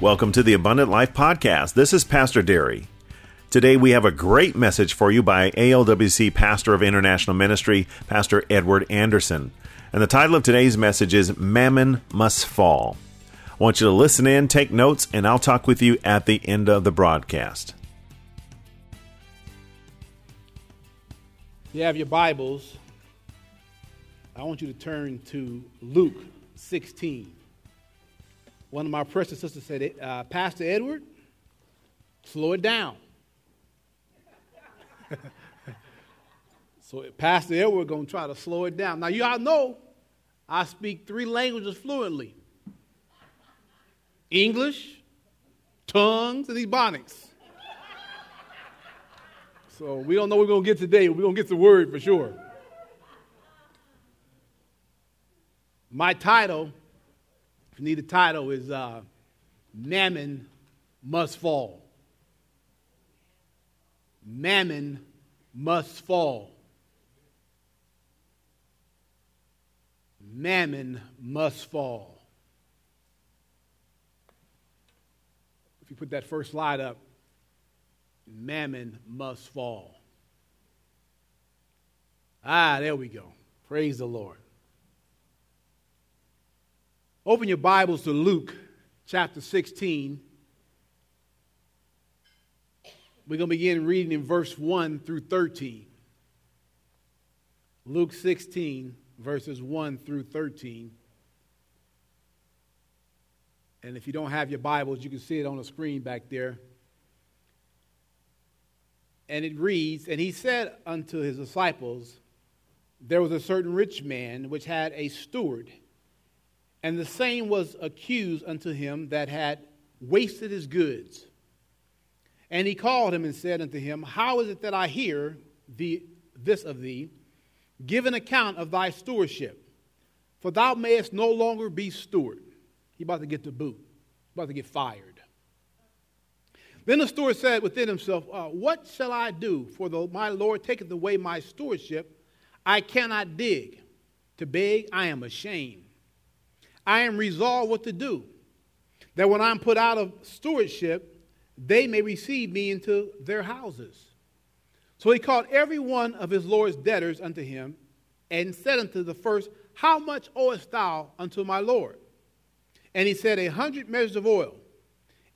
Welcome to the Abundant Life Podcast. This is Pastor Derry. Today we have a great message for you by ALWC Pastor of International Ministry, Pastor Edward Anderson. And the title of today's message is Mammon Must Fall. I want you to listen in, take notes, and I'll talk with you at the end of the broadcast. You have your Bibles. I want you to turn to Luke 16. One of my precious sisters said, uh, Pastor Edward, slow it down. so Pastor Edward going to try to slow it down. Now, you all know I speak three languages fluently. English, tongues, and Ebonics. So we don't know what we're going to get today. We're going to get the word for sure. My title you need a title, is uh, Mammon Must Fall. Mammon must fall. Mammon must fall. If you put that first slide up, Mammon must fall. Ah, there we go. Praise the Lord. Open your Bibles to Luke chapter 16. We're going to begin reading in verse 1 through 13. Luke 16, verses 1 through 13. And if you don't have your Bibles, you can see it on the screen back there. And it reads And he said unto his disciples, There was a certain rich man which had a steward and the same was accused unto him that had wasted his goods. And he called him and said unto him, How is it that I hear thee, this of thee? Give an account of thy stewardship, for thou mayest no longer be steward. He about to get the boot, about to get fired. Then the steward said within himself, uh, What shall I do? For my Lord taketh away my stewardship, I cannot dig. To beg, I am ashamed. I am resolved what to do, that when I'm put out of stewardship, they may receive me into their houses. So he called every one of his Lord's debtors unto him, and said unto the first, How much owest thou unto my Lord? And he said, A hundred measures of oil.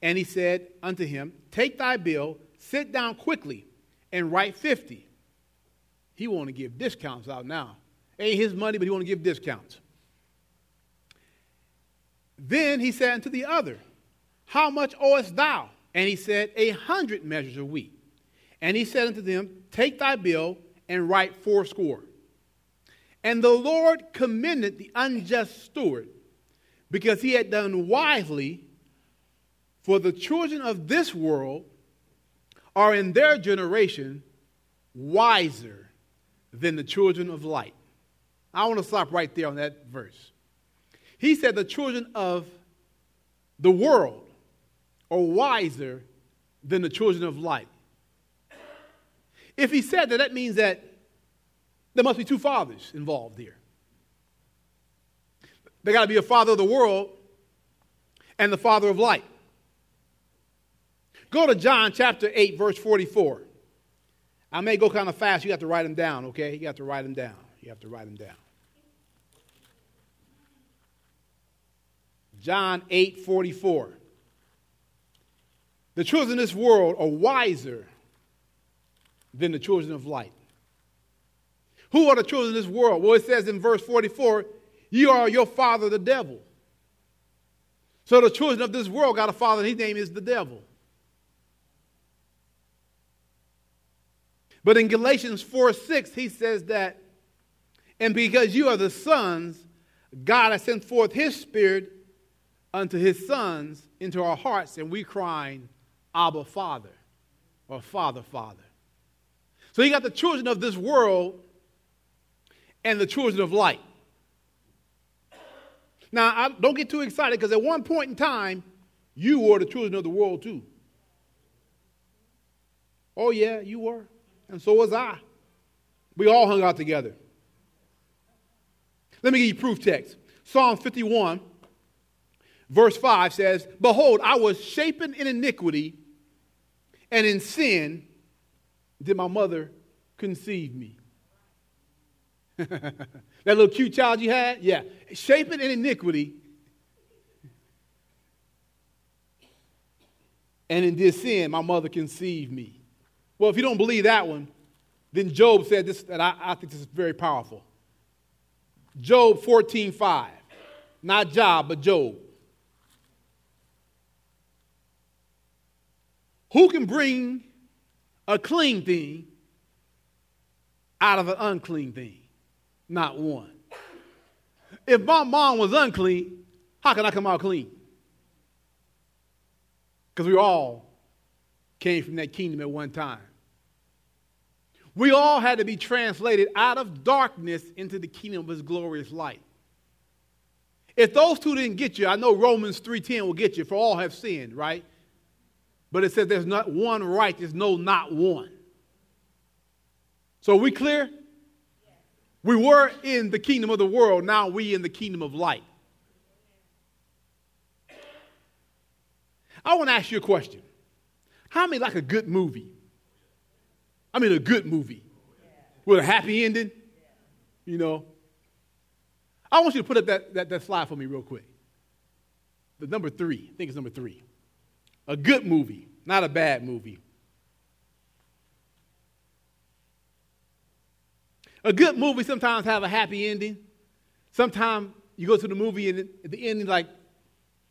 And he said unto him, Take thy bill, sit down quickly, and write fifty. He want to give discounts out now. Ain't his money, but he want to give discounts. Then he said unto the other, How much owest thou? And he said, A hundred measures of wheat. And he said unto them, Take thy bill and write fourscore. And the Lord commended the unjust steward because he had done wisely, for the children of this world are in their generation wiser than the children of light. I want to stop right there on that verse. He said the children of the world are wiser than the children of light. If he said that, that means that there must be two fathers involved here. There got to be a father of the world and the father of light. Go to John chapter 8, verse 44. I may go kind of fast. You have to write them down, okay? You have to write them down. You have to write them down. John 8 44. The children of this world are wiser than the children of light. Who are the children of this world? Well, it says in verse 44, you are your father, the devil. So the children of this world got a father, and his name is the devil. But in Galatians 4 6, he says that, and because you are the sons, God has sent forth his spirit unto his sons into our hearts, and we crying, Abba, Father, or Father, Father. So you got the children of this world and the children of light. Now, I, don't get too excited because at one point in time, you were the children of the world too. Oh, yeah, you were. And so was I. We all hung out together. Let me give you proof text Psalm 51 verse 5 says, Behold, I was shapen in iniquity, and in sin did my mother conceive me. that little cute child you had? Yeah. Shapen in iniquity, and in this sin my mother conceived me. Well, if you don't believe that one, then Job said this, and I, I think this is very powerful. Job 14 5. Not Job, but Job. Who can bring a clean thing out of an unclean thing? Not one. If my mom was unclean, how can I come out clean? Because we all came from that kingdom at one time. We all had to be translated out of darkness into the kingdom of his glorious light. If those two didn't get you, I know Romans 3:10 will get you, for all have sinned, right? But it says there's not one righteous, no, not one. So we clear? We were in the kingdom of the world, now we in the kingdom of light. I want to ask you a question. How many like a good movie? I mean, a good movie with a happy ending. You know, I want you to put up that, that, that slide for me real quick. The number three, I think it's number three. A good movie, not a bad movie. A good movie sometimes have a happy ending. Sometimes you go to the movie and at the ending, like,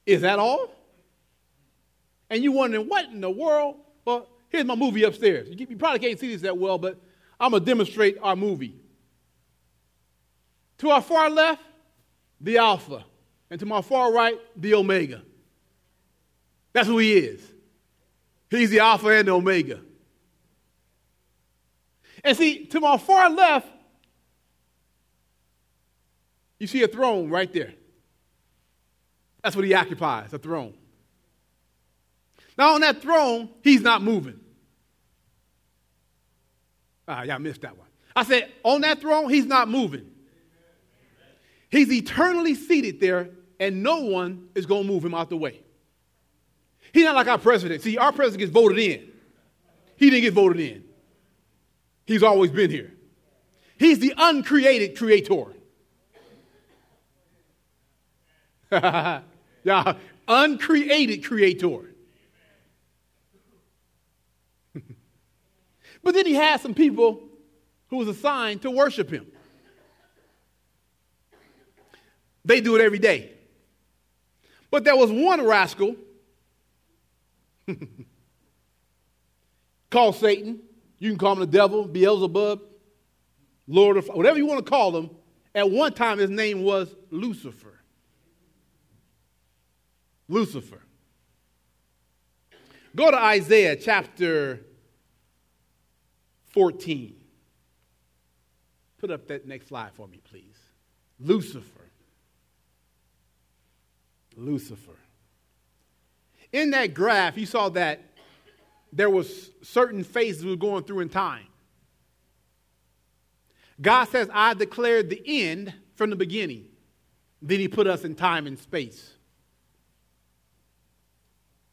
is that all? And you're wondering, what in the world? Well, Here's my movie upstairs. You, probably can't see this that well, but I'm going to demonstrate our movie. To our far left, the Alpha. And to my far right, the Omega. That's who he is. He's the Alpha and the Omega. And see, to my far left, you see a throne right there. That's what he occupies, a throne. Now, on that throne, he's not moving. Ah, y'all missed that one. I said, on that throne, he's not moving. He's eternally seated there, and no one is going to move him out the way. He's not like our president. See, our president gets voted in. He didn't get voted in. He's always been here. He's the uncreated creator. yeah, uncreated creator. But then he had some people who was assigned to worship him. They do it every day. But there was one rascal called Satan. You can call him the devil, Beelzebub, Lord of whatever you want to call him. At one time, his name was Lucifer. Lucifer. Go to Isaiah chapter 14. Put up that next slide for me, please. Lucifer. Lucifer. In that graph, you saw that there was certain phases we were going through in time. God says, I declared the end from the beginning. Then he put us in time and space.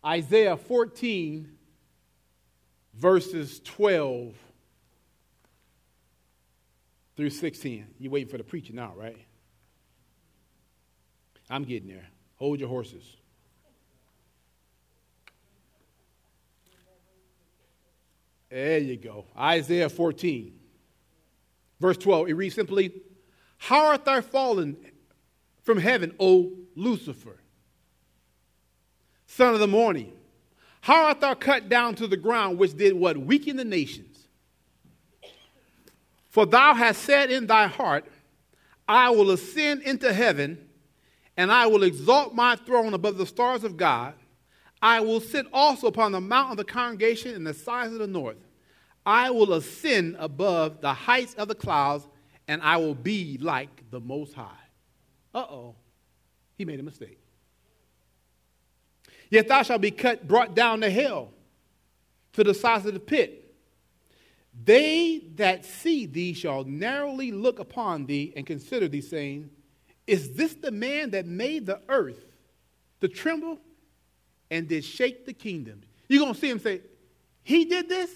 Isaiah 14, verses 12 through 16. You're waiting for the preacher now, right? I'm getting there. Hold your horses. There you go. Isaiah 14, verse 12. It reads simply How art thou fallen from heaven, O Lucifer, son of the morning? How art thou cut down to the ground, which did what? Weaken the nations. For thou hast said in thy heart, I will ascend into heaven, and I will exalt my throne above the stars of God. I will sit also upon the mount of the congregation in the sides of the north. I will ascend above the heights of the clouds, and I will be like the Most High. Uh oh, he made a mistake. Yet thou shalt be cut, brought down to hell, to the sides of the pit. They that see thee shall narrowly look upon thee and consider thee, saying, Is this the man that made the earth to tremble and did shake the kingdom. You're going to see him say, He did this?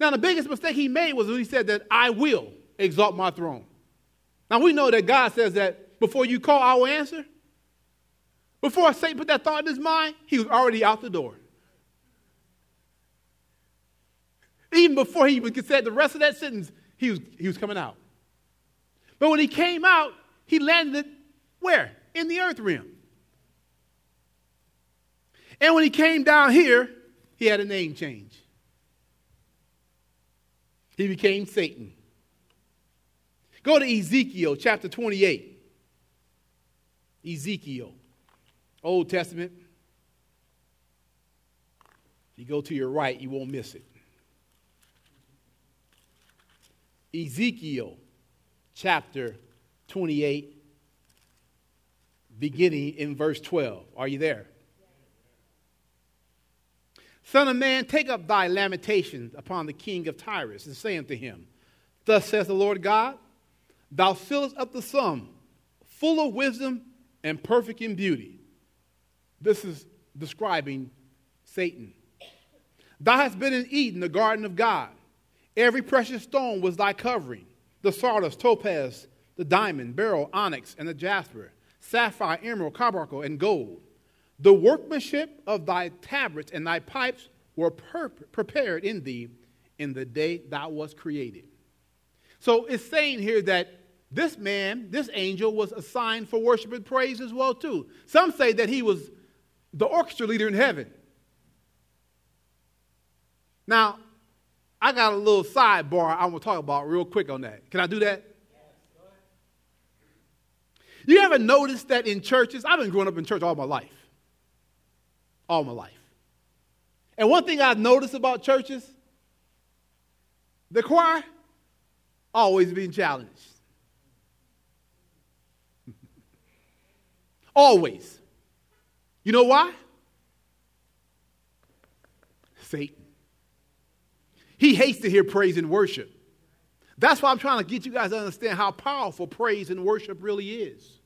Now, the biggest mistake he made was when he said that I will exalt my throne. Now, we know that God says that before you call, I will answer. Before Satan put that thought in his mind, he was already out the door. Even before he even said the rest of that sentence, he was, he was coming out. But when he came out, he landed where? In the earth realm. And when he came down here, he had a name change. He became Satan. Go to Ezekiel chapter 28. Ezekiel, Old Testament. If you go to your right, you won't miss it. Ezekiel chapter 28, beginning in verse 12. Are you there? Son of man, take up thy lamentations upon the king of Tyrus, and say unto him, Thus says the Lord God, Thou fillest up the sum, full of wisdom and perfect in beauty. This is describing Satan. Thou hast been in Eden, the garden of God. Every precious stone was thy covering the sardius, topaz, the diamond, beryl, onyx, and the jasper, sapphire, emerald, carbuncle, and gold. The workmanship of thy tabrets and thy pipes were per- prepared in thee in the day thou was created. So it's saying here that this man, this angel, was assigned for worship and praise as well too. Some say that he was the orchestra leader in heaven. Now, I got a little sidebar I want to talk about real quick on that. Can I do that? You ever notice that in churches? I've been growing up in church all my life all my life. And one thing I've noticed about churches, the choir always being challenged. always. You know why? Satan. He hates to hear praise and worship. That's why I'm trying to get you guys to understand how powerful praise and worship really is.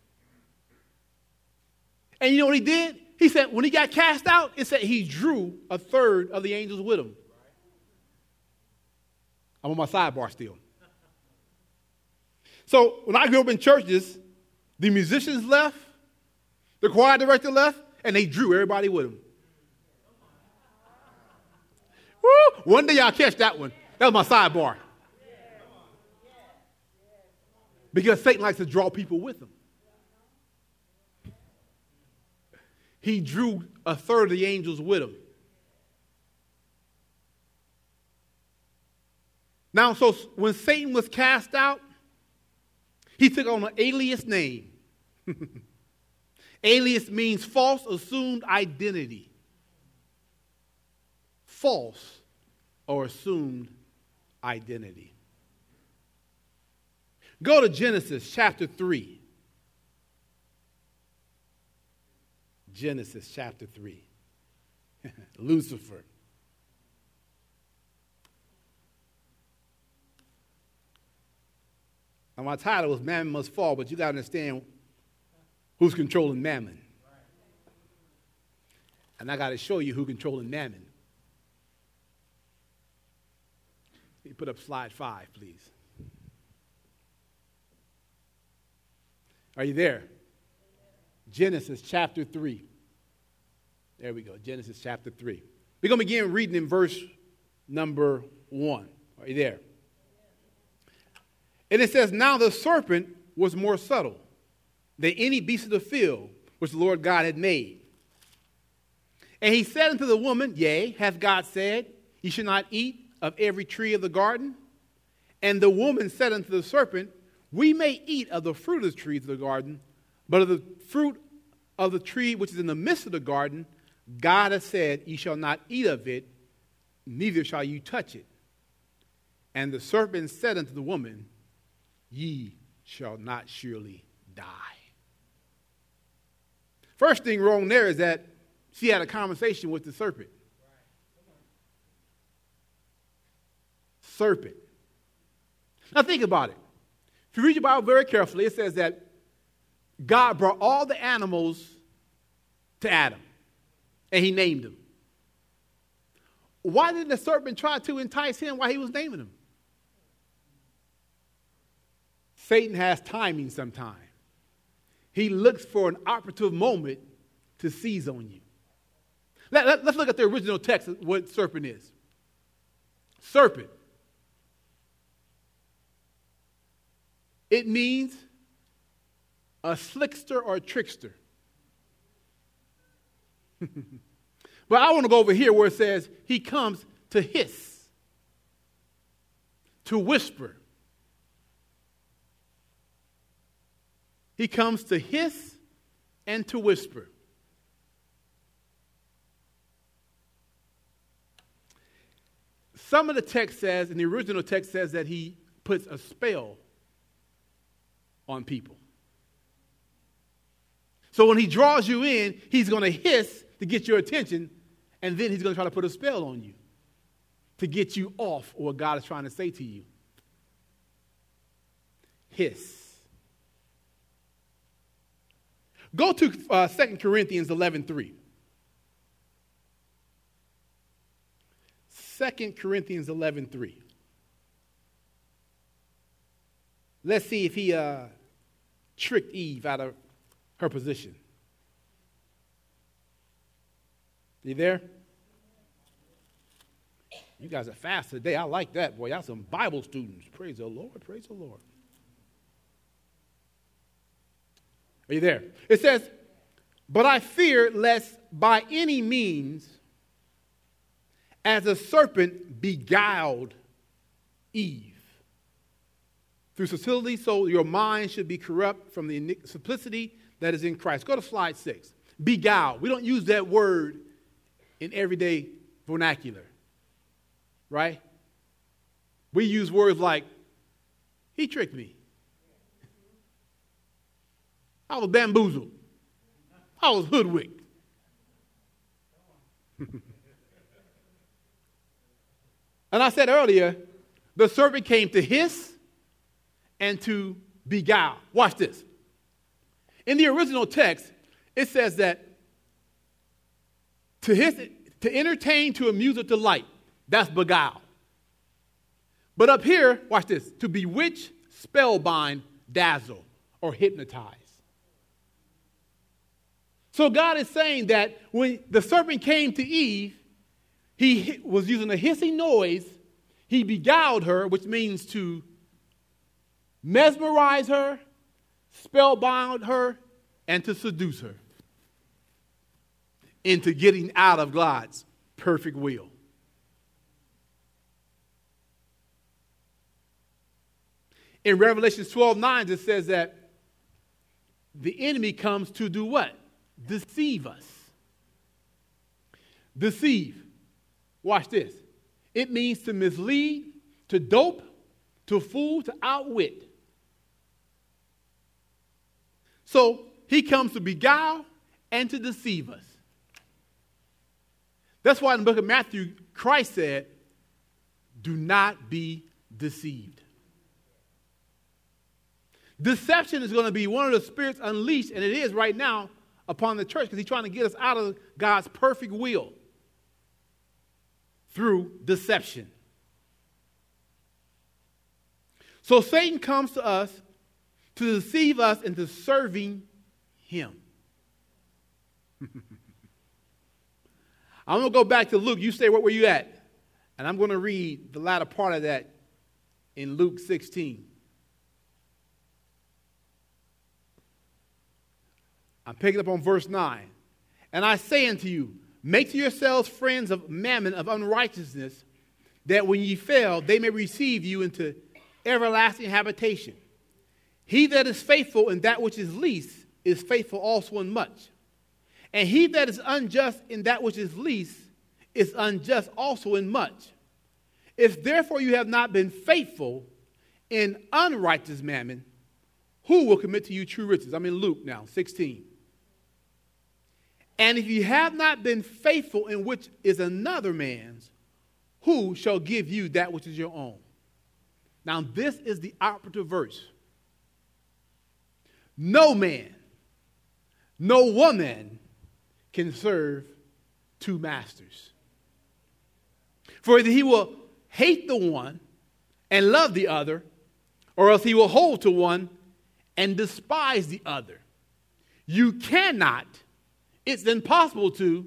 And you know what he did? He said when he got cast out, it said he drew a third of the angels with him. I'm on my sidebar still. So when I grew up in churches, the musicians left, the choir director left, and they drew everybody with them. Woo! One day y'all catch that one. That was my sidebar. Because Satan likes to draw people with him. He drew a third of the angels with him. Now, so when Satan was cast out, he took on an alias name. alias means false assumed identity. False or assumed identity. Go to Genesis chapter 3. Genesis chapter 3. Lucifer. Now, my title was Mammon Must Fall, but you got to understand who's controlling Mammon. And I got to show you who's controlling Mammon. You put up slide five, please. Are you there? Genesis chapter 3. There we go, Genesis chapter 3. We're going to begin reading in verse number 1. Are you there? And it says, Now the serpent was more subtle than any beast of the field which the Lord God had made. And he said unto the woman, Yea, hath God said, Ye should not eat of every tree of the garden? And the woman said unto the serpent, We may eat of the fruit of the trees of the garden, but of the fruit of the tree which is in the midst of the garden, God has said, Ye shall not eat of it, neither shall you touch it. And the serpent said unto the woman, Ye shall not surely die. First thing wrong there is that she had a conversation with the serpent. Serpent. Now think about it. If you read your Bible very carefully, it says that God brought all the animals to Adam, and he named them. Why didn't the serpent try to entice him while he was naming them? Satan has timing sometimes. He looks for an opportune moment to seize on you. Let, us let, look at the original text, of what serpent is. Serpent. It means a slickster or a trickster. but I want to go over here where it says he comes to hiss, to whisper. He comes to hiss and to whisper. Some of the text says, and the original text says that he puts a spell on people. So when he draws you in, he's going to hiss to get your attention, and then he's going to try to put a spell on you to get you off what God is trying to say to you. Hiss. Go to uh, 2 Corinthians 11 3. 2 Corinthians 11 3. Let's see if he uh, tricked Eve out of her position. You there? You guys are fast today. I like that, boy. Y'all some Bible students. Praise the Lord. Praise the Lord. Are you there? It says, But I fear lest by any means as a serpent beguiled Eve through subtlety, so your mind should be corrupt from the simplicity that is in Christ. Go to slide six. Beguiled. We don't use that word in everyday vernacular, right? We use words like, he tricked me. I was bamboozled. I was hoodwinked. And I said earlier, the serpent came to hiss and to beguile. Watch this. In the original text, it says that to hiss, to entertain, to amuse, or to delight, that's beguile. But up here, watch this, to bewitch, spellbind, dazzle, or hypnotize. So God is saying that when the serpent came to Eve, he was using a hissing noise. He beguiled her, which means to mesmerize her, spellbound her, and to seduce her into getting out of God's perfect will. In Revelation 12 9, it says that the enemy comes to do what? Deceive us. Deceive. Watch this. It means to mislead, to dope, to fool, to outwit. So he comes to beguile and to deceive us. That's why in the book of Matthew, Christ said, Do not be deceived. Deception is going to be one of the spirits unleashed, and it is right now upon the church because he's trying to get us out of God's perfect will through deception. So Satan comes to us to deceive us into serving him. I'm going to go back to Luke. You say, what were you at? And I'm going to read the latter part of that in Luke 16. I'm picking up on verse 9. And I say unto you, Make to yourselves friends of mammon of unrighteousness, that when ye fail, they may receive you into everlasting habitation. He that is faithful in that which is least is faithful also in much. And he that is unjust in that which is least is unjust also in much. If therefore you have not been faithful in unrighteous mammon, who will commit to you true riches? I'm in Luke now, 16. And if you have not been faithful in which is another man's, who shall give you that which is your own? Now, this is the operative verse. No man, no woman can serve two masters. For either he will hate the one and love the other, or else he will hold to one and despise the other. You cannot, it's impossible to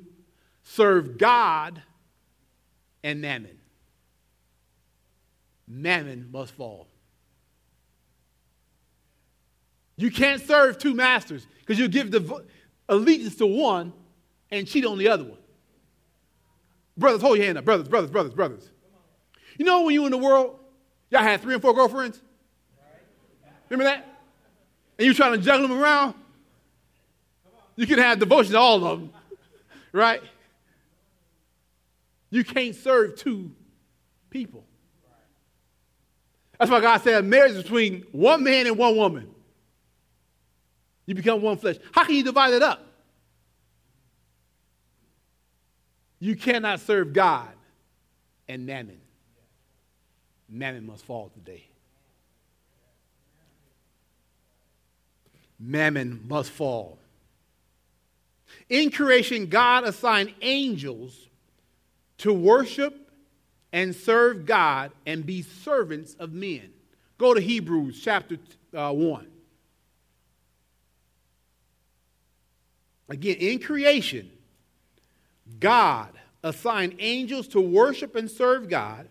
serve God and mammon. Mammon must fall. You can't serve two masters because you give the allegiance to one and cheat on the other one. Brothers, hold your hand up. Brothers, brothers, brothers, brothers. You know when you in the world, y'all had three and four girlfriends? Remember that? And you trying to juggle them around? You can have devotion to all of them, right? You can't serve two people. That's why God said marriage is between one man and one woman. You become one flesh. How can you divide it up? You cannot serve God and mammon. Mammon must fall today. Mammon must fall. In creation, God assigned angels to worship and serve God and be servants of men. Go to Hebrews chapter uh, 1. Again, in creation, God assigned angels to worship and serve God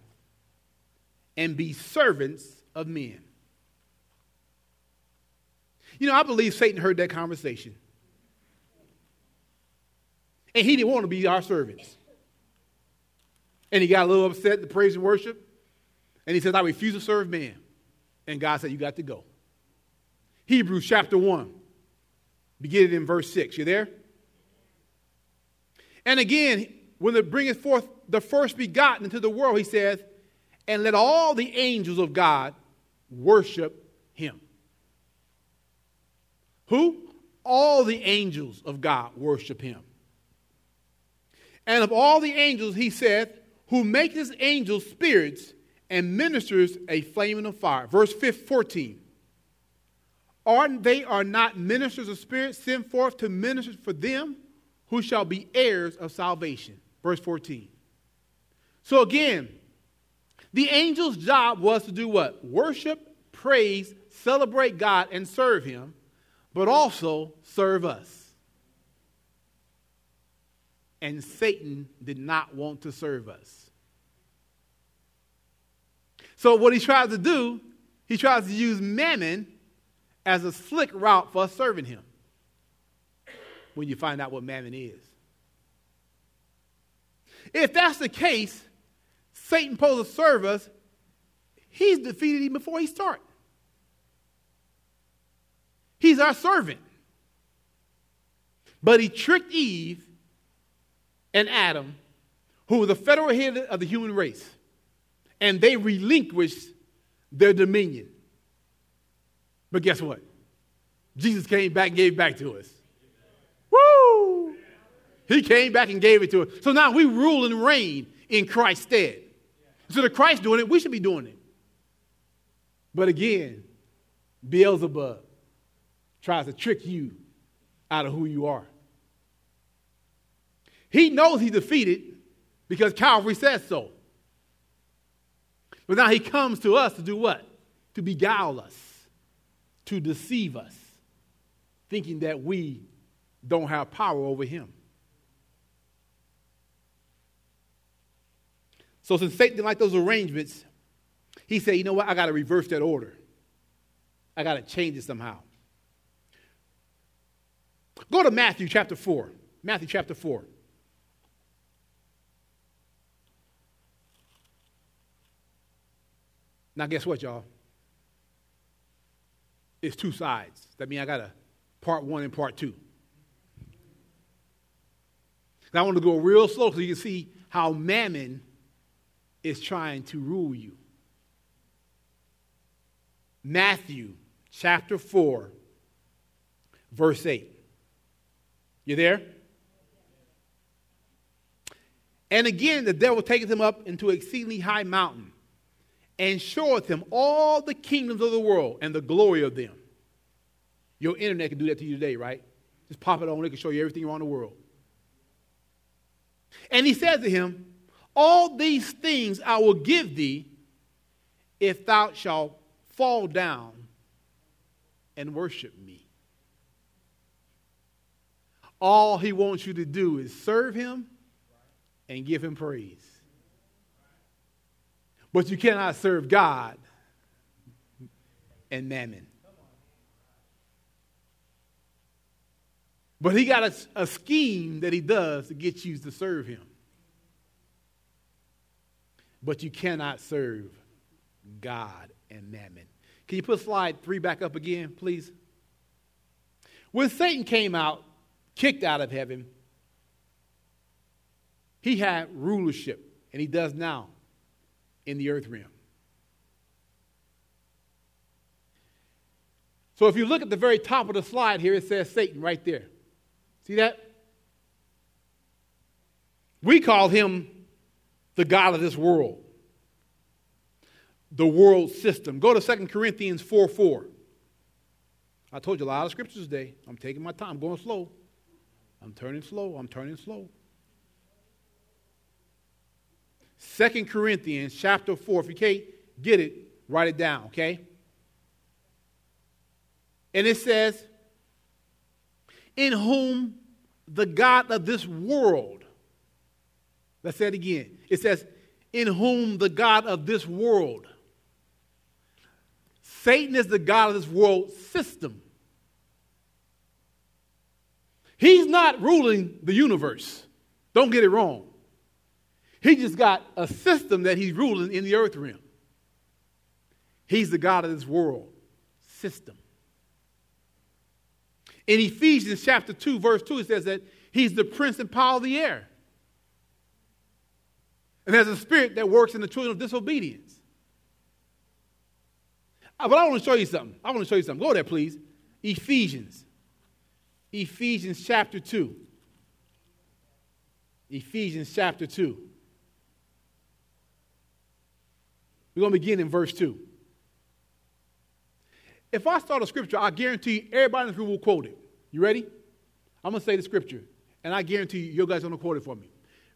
and be servants of men. You know, I believe Satan heard that conversation. And he didn't want to be our servants. And he got a little upset at the praise and worship. And he says, I refuse to serve man. And God said, You got to go. Hebrews chapter 1, beginning in verse 6. You there? And again, when it bringeth forth the first begotten into the world, he says, And let all the angels of God worship him. Who? All the angels of God worship him. And of all the angels, he saith, who make his angels spirits and ministers a flaming of fire. Verse 14. Are they are not ministers of spirit sent forth to minister for them who shall be heirs of salvation. Verse 14. So again, the angel's job was to do what? Worship, praise, celebrate God, and serve him, but also serve us and Satan did not want to serve us. So, what he tries to do, he tries to use mammon as a slick route for serving him when you find out what mammon is. If that's the case, Satan to serve us, he's defeated him before he starts. He's our servant. But he tricked Eve and Adam, who were the federal head of the human race, and they relinquished their dominion. But guess what? Jesus came back and gave it back to us. Woo! He came back and gave it to us. So now we rule and reign in Christ's stead. So the Christ doing it, we should be doing it. But again, Beelzebub tries to trick you out of who you are. He knows he's defeated because Calvary says so. But now he comes to us to do what? To beguile us, to deceive us, thinking that we don't have power over him. So since Satan didn't like those arrangements, he said, you know what? I got to reverse that order. I got to change it somehow. Go to Matthew chapter 4. Matthew chapter 4. Now, guess what, y'all? It's two sides. That means I got a part one and part two. Now, I want to go real slow so you can see how mammon is trying to rule you. Matthew chapter 4, verse 8. You there? And again, the devil taketh him up into an exceedingly high mountain and showeth him all the kingdoms of the world and the glory of them. Your internet can do that to you today, right? Just pop it on, it can show you everything around the world. And he said to him, All these things I will give thee if thou shalt fall down and worship me. All he wants you to do is serve him and give him praise. But you cannot serve God and mammon. But he got a, a, scheme that he does to get you to serve him. But you cannot serve God and mammon. Can you put slide three back up again, please? When Satan came out, kicked out of heaven, he had rulership, and he does now in the earth realm. So if you look at the very top of the slide here, it says Satan right there. See that? We call him the God of this world, the world system. Go to 2 Corinthians 4 4. I told you a lot of scriptures today. I'm taking my time, I'm going slow. I'm turning slow, I'm turning slow. 2 Corinthians chapter 4. If you can't get it, write it down, okay? And it says, In whom the God of this world, let's say it again. It says, In whom the God of this world. Satan is the God of this world system. He's not ruling the universe. Don't get it wrong. He just got a system that he's ruling in the earth realm. He's the God of this world system. In Ephesians chapter 2, verse 2, it says that he's the prince and power of the air. And there's a spirit that works in the children of disobedience. Uh, but I want to show you something. I want to show you something. Go there, please. Ephesians. Ephesians chapter 2. Ephesians chapter 2. We're going to begin in verse 2. If I start a scripture, I guarantee everybody in this room will quote it. You ready? I'm going to say the scripture, and I guarantee you, you guys are going to quote it for me.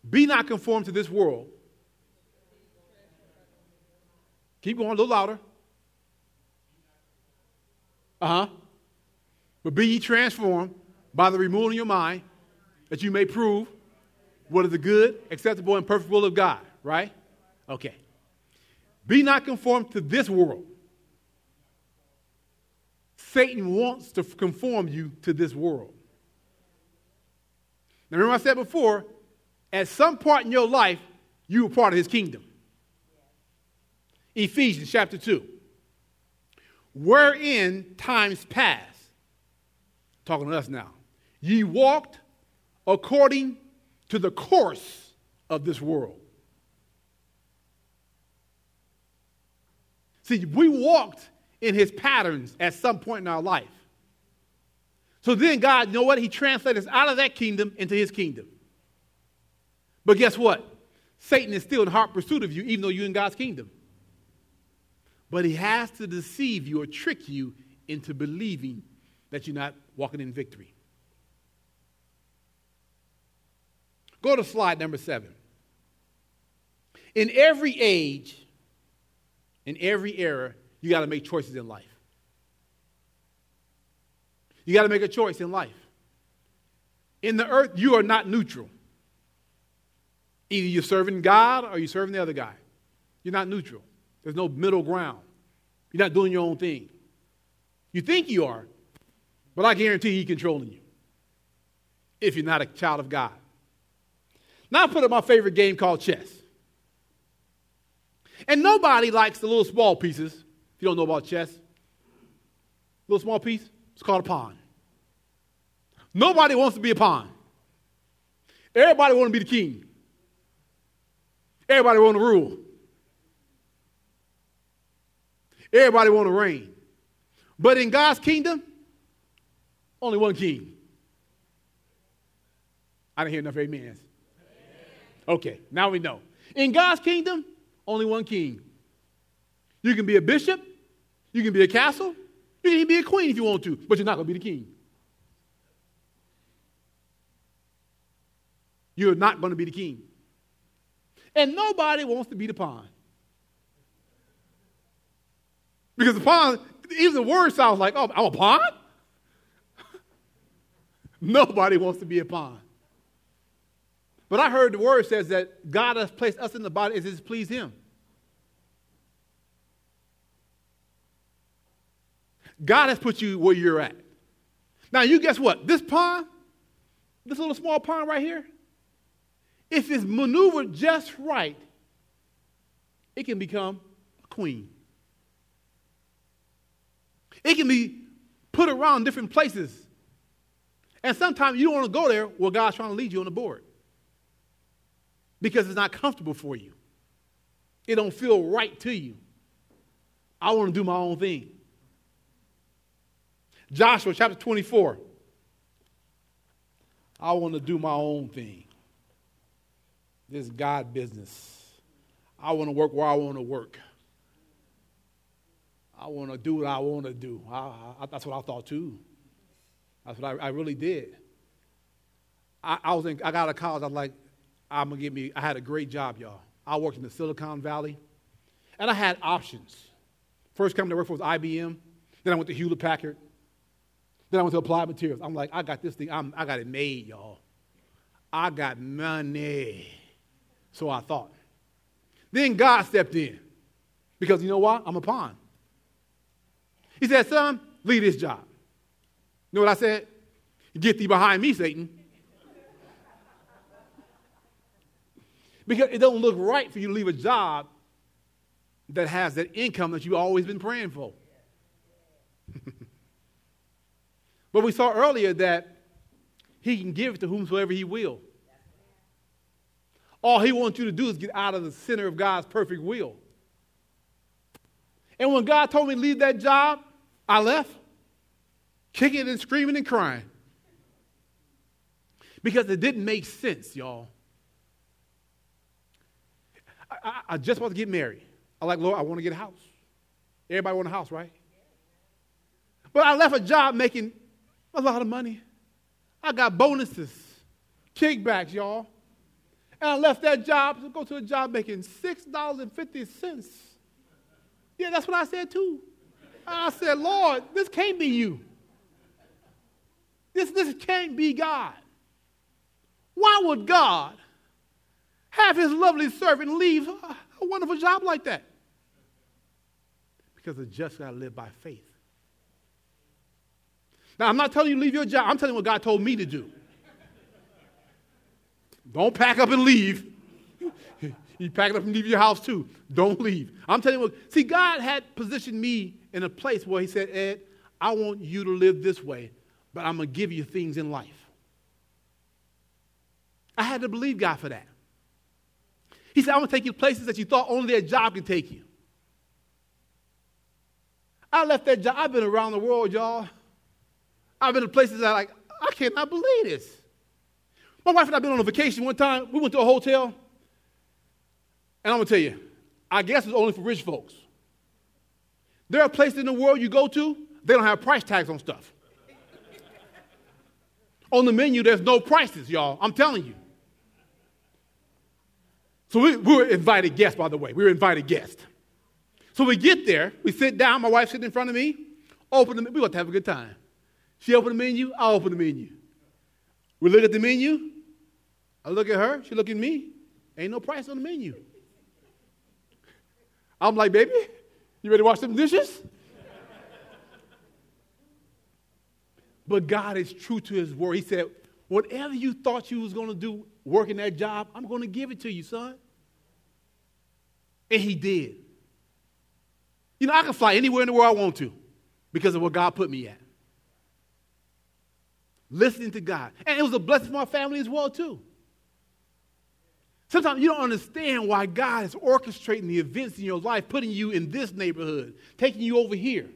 Be not conformed to this world. Keep going a little louder. Uh huh. But be ye transformed by the renewal of your mind, that you may prove what is the good, acceptable, and perfect will of God. Right? Okay. Be not conformed to this world. Satan wants to conform you to this world. Now, remember I said before, at some part in your life, you were part of his kingdom. Ephesians chapter 2. Wherein times past, talking to us now, ye walked according to the course of this world See, we walked in his patterns at some point in our life. So then God, you know what? He translated us out of that kingdom into his kingdom. But guess what? Satan is still in hot pursuit of you, even though you're in God's kingdom. But he has to deceive you or trick you into believing that you're not walking in victory. Go to slide number seven. In every age, in every era, you got to make choices in life. You got to make a choice in life. In the earth, you are not neutral. Either you're serving God or you're serving the other guy. You're not neutral. There's no middle ground. You're not doing your own thing. You think you are, but I guarantee He's controlling you if you're not a child of God. Now I put up my favorite game called chess. And nobody likes the little small pieces. If you don't know about chess, little small piece, it's called a pawn. Nobody wants to be a pawn. Everybody wants to be the king. Everybody want to rule. Everybody want to reign. But in God's kingdom, only one king. I didn't hear enough amens. Okay, now we know. In God's kingdom, only one king. You can be a bishop, you can be a castle, you can even be a queen if you want to, but you're not going to be the king. you're not going to be the king. And nobody wants to be the pawn. Because the pawn, even the word sounds like, oh, I'm a pawn? Nobody wants to be a pawn. But I heard the word says that God has placed us in the body as it please Him. God has put you where you're at. Now, you guess what? This pond, this little small pond right here, if it's maneuvered just right, it can become a queen. It can be put around different places. And sometimes you don't want to go there where God's trying to lead you on the board because it's not comfortable for you. It don't feel right to you. I want to do my own thing. Joshua chapter 24. I want to do my own thing. This is God business. I want to work where I want to work. I want to do what I want to do. I, I, that's what I thought too. That's what I, I really did. I, I, was in, I got out of college. I was like, I'm gonna get me. I had a great job, y'all. I worked in the Silicon Valley, and I had options. First company I worked for was IBM. Then I went to Hewlett Packard. Then I went to Applied Materials. I'm like, I got this thing. I'm, I got it made, y'all. I got money. So I thought. Then God stepped in because you know what? I'm a pawn. He said, Son, leave this job. You know what I said? Get thee behind me, Satan. Because it don't look right for you to leave a job that has that income that you've always been praying for. but we saw earlier that he can give it to whomsoever he will. All he wants you to do is get out of the center of God's perfect will. And when God told me to leave that job, I left, kicking and screaming and crying. Because it didn't make sense, y'all. I, I, just about to get married. I like, Lord, I want to get a house. Everybody want a house, right? But I left a job making a lot of money. I got bonuses, kickbacks, y'all. And I left that job to go to a job making $6.50. Yeah, that's what I said too. I said, Lord, this can't be you. This, this can't be God. Why would God have his lovely servant leave a, wonderful job like that? Because the just got to live by faith. Now, I'm not telling you to leave your job. I'm telling you what God told me to do. Don't pack up and leave. you pack it up and leave your house too. Don't leave. I'm telling you what, see, God had positioned me in a place where He said, Ed, I want you to live this way, but I'm going to give you things in life. I had to believe God for that. He said, I'm going to take you places that you thought only a job could take you. I left that job. I've been around the world, y'all. I've been to places that, like, I cannot believe this. My wife and I been on a vacation one time. We went to a hotel. And I'm going to tell you, I guess it's only for rich folks. There are places in the world you go to, they don't have price tags on stuff. on the menu, there's no prices, y'all. I'm telling you. So we, we were invited guests, by the way. We were invited guests. So we get there, we sit down, my wife sitting in front of me, open the we want to have a good time. She opened the menu, I open the menu. We look at the menu, I look at her, she look at me, ain't no price on the menu. I'm like, baby, you ready to wash some dishes? but God is true to his word. He said, whatever you thought you was going to do working that job, I'm going to give it to you, son. And he did. You know, I can fly anywhere in the world I want to because of what God put me at. Listening to God. And it was a blessing for my family as well, too. Sometimes you don't understand why God is orchestrating the events in your life, putting you in this neighborhood, taking you over here.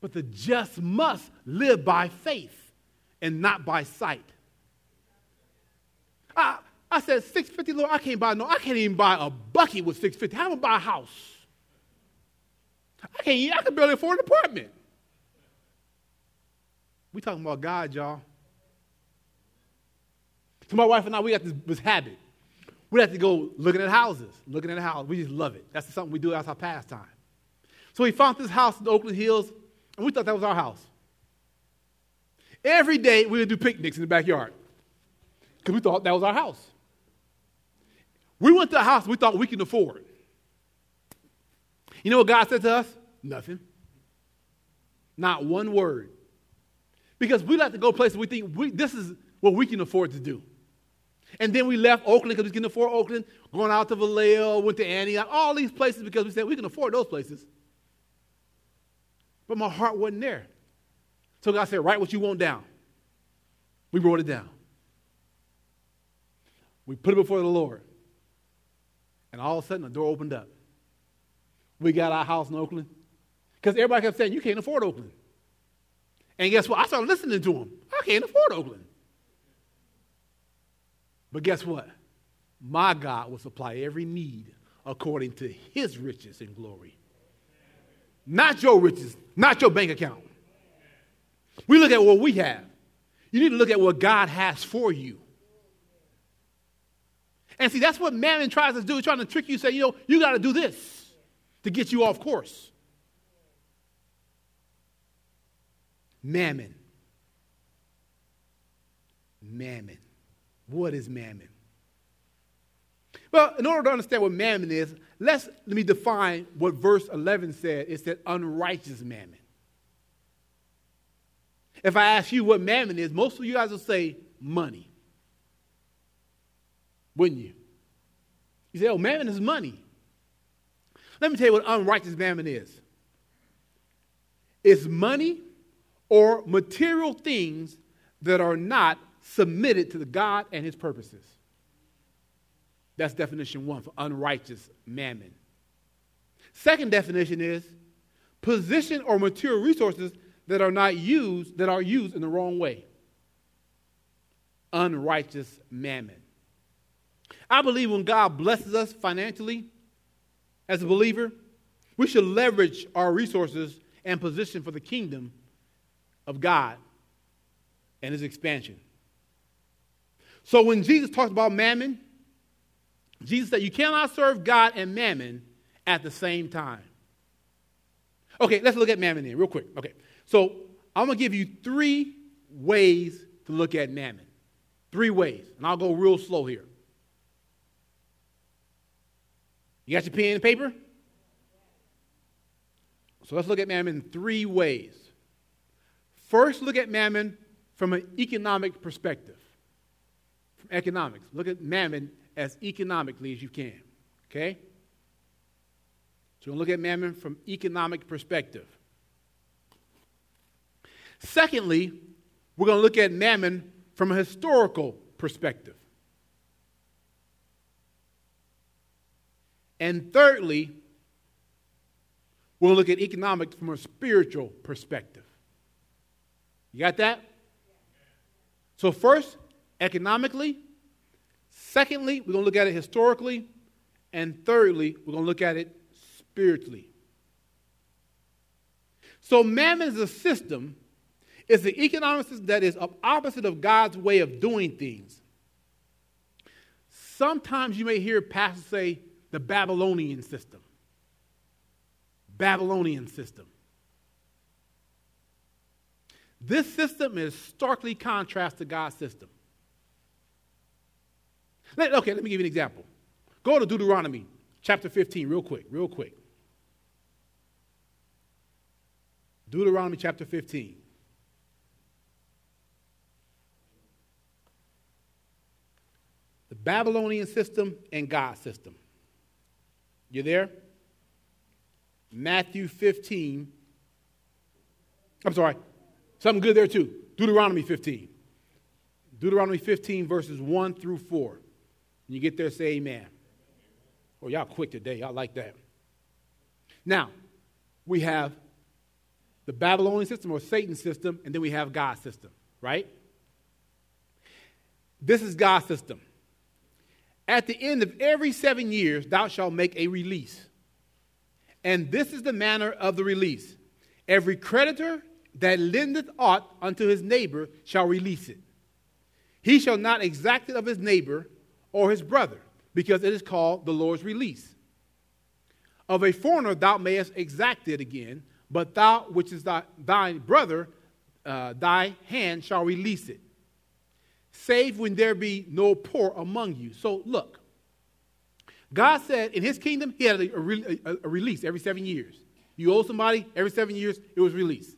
But the just must live by faith and not by sight. I, I said, 650, Lord, I can't buy no, I can't even buy a bucket with 650. How am I buy a house? I can't, I can barely afford an apartment. We talking about God, y'all. So my wife and I, we got this, this habit. We have to go looking at houses, looking at a house. We just love it. That's something we do. That's our pastime. So we found this house in the Oakland Hills, and we thought that was our house. Every day we would do picnics in the backyard because we thought that was our house. We went to a house we thought we could afford. You know what God said to us? Nothing. Not one word. Because we like to go places we think we, this is what we can afford to do. And then we left Oakland because we can afford Oakland, going out to Vallejo, went to Antioch, all these places because we said we can afford those places. But my heart wasn't there. So God said, Write what you want down. We wrote it down. We put it before the Lord. And all of a sudden, the door opened up. We got our house in Oakland. Because everybody kept saying, You can't afford Oakland. And guess what? I started listening to them. I can't afford Oakland. But guess what? My God will supply every need according to his riches and glory. Not your riches, not your bank account. We look at what we have. You need to look at what God has for you. And see, that's what mammon tries to do. Trying to trick you, say, you know, you got to do this to get you off course. Mammon. Mammon. What is mammon? Well, in order to understand what mammon is, let's let me define what verse 11 said. It said unrighteous mammon. If I ask you what mammon is, most of you guys will say money. Wouldn't you? You say, oh, mammon is money. Let me tell you what unrighteous mammon is it's money or material things that are not submitted to the God and his purposes. That's definition one for unrighteous mammon. Second definition is position or material resources that are not used, that are used in the wrong way. Unrighteous mammon. I believe when God blesses us financially as a believer, we should leverage our resources and position for the kingdom of God and his expansion. So when Jesus talks about mammon, Jesus said you cannot serve God and mammon at the same time. Okay, let's look at mammon then, real quick. Okay, so I'm going to give you three ways to look at mammon. Three ways, and I'll go real slow here. You got your pen and paper? So let's look at mammon in three ways. First, look at mammon from an economic perspective. From economics. Look at mammon as economically as you can. Okay? So look at mammon from economic perspective. Secondly, we're going to look at mammon from a historical perspective. And thirdly, we'll look at economics from a spiritual perspective. You got that? So, first, economically. Secondly, we're going to look at it historically. And thirdly, we're going to look at it spiritually. So, mammon is a system, it's the economic system that is opposite of God's way of doing things. Sometimes you may hear pastors say the Babylonian system. Babylonian system. This system is starkly contrast to God's system. Let, okay, let me give you an example. Go to Deuteronomy chapter 15, real quick, real quick. Deuteronomy chapter 15. Babylonian system and God's system. You there? Matthew 15. I'm sorry, something good there too. Deuteronomy 15. Deuteronomy 15, verses 1 through 4. When you get there, say amen. Oh, y'all quick today. Y'all like that. Now, we have the Babylonian system or Satan system, and then we have God's system, right? This is God's system. At the end of every seven years, thou shalt make a release. And this is the manner of the release every creditor that lendeth aught unto his neighbor shall release it. He shall not exact it of his neighbor or his brother, because it is called the Lord's release. Of a foreigner thou mayest exact it again, but thou, which is thy, thy brother, uh, thy hand shall release it, save when there be no poor among you. So look, God said in his kingdom, he had a, a, release every seven years. You owe somebody, every seven years, it was released.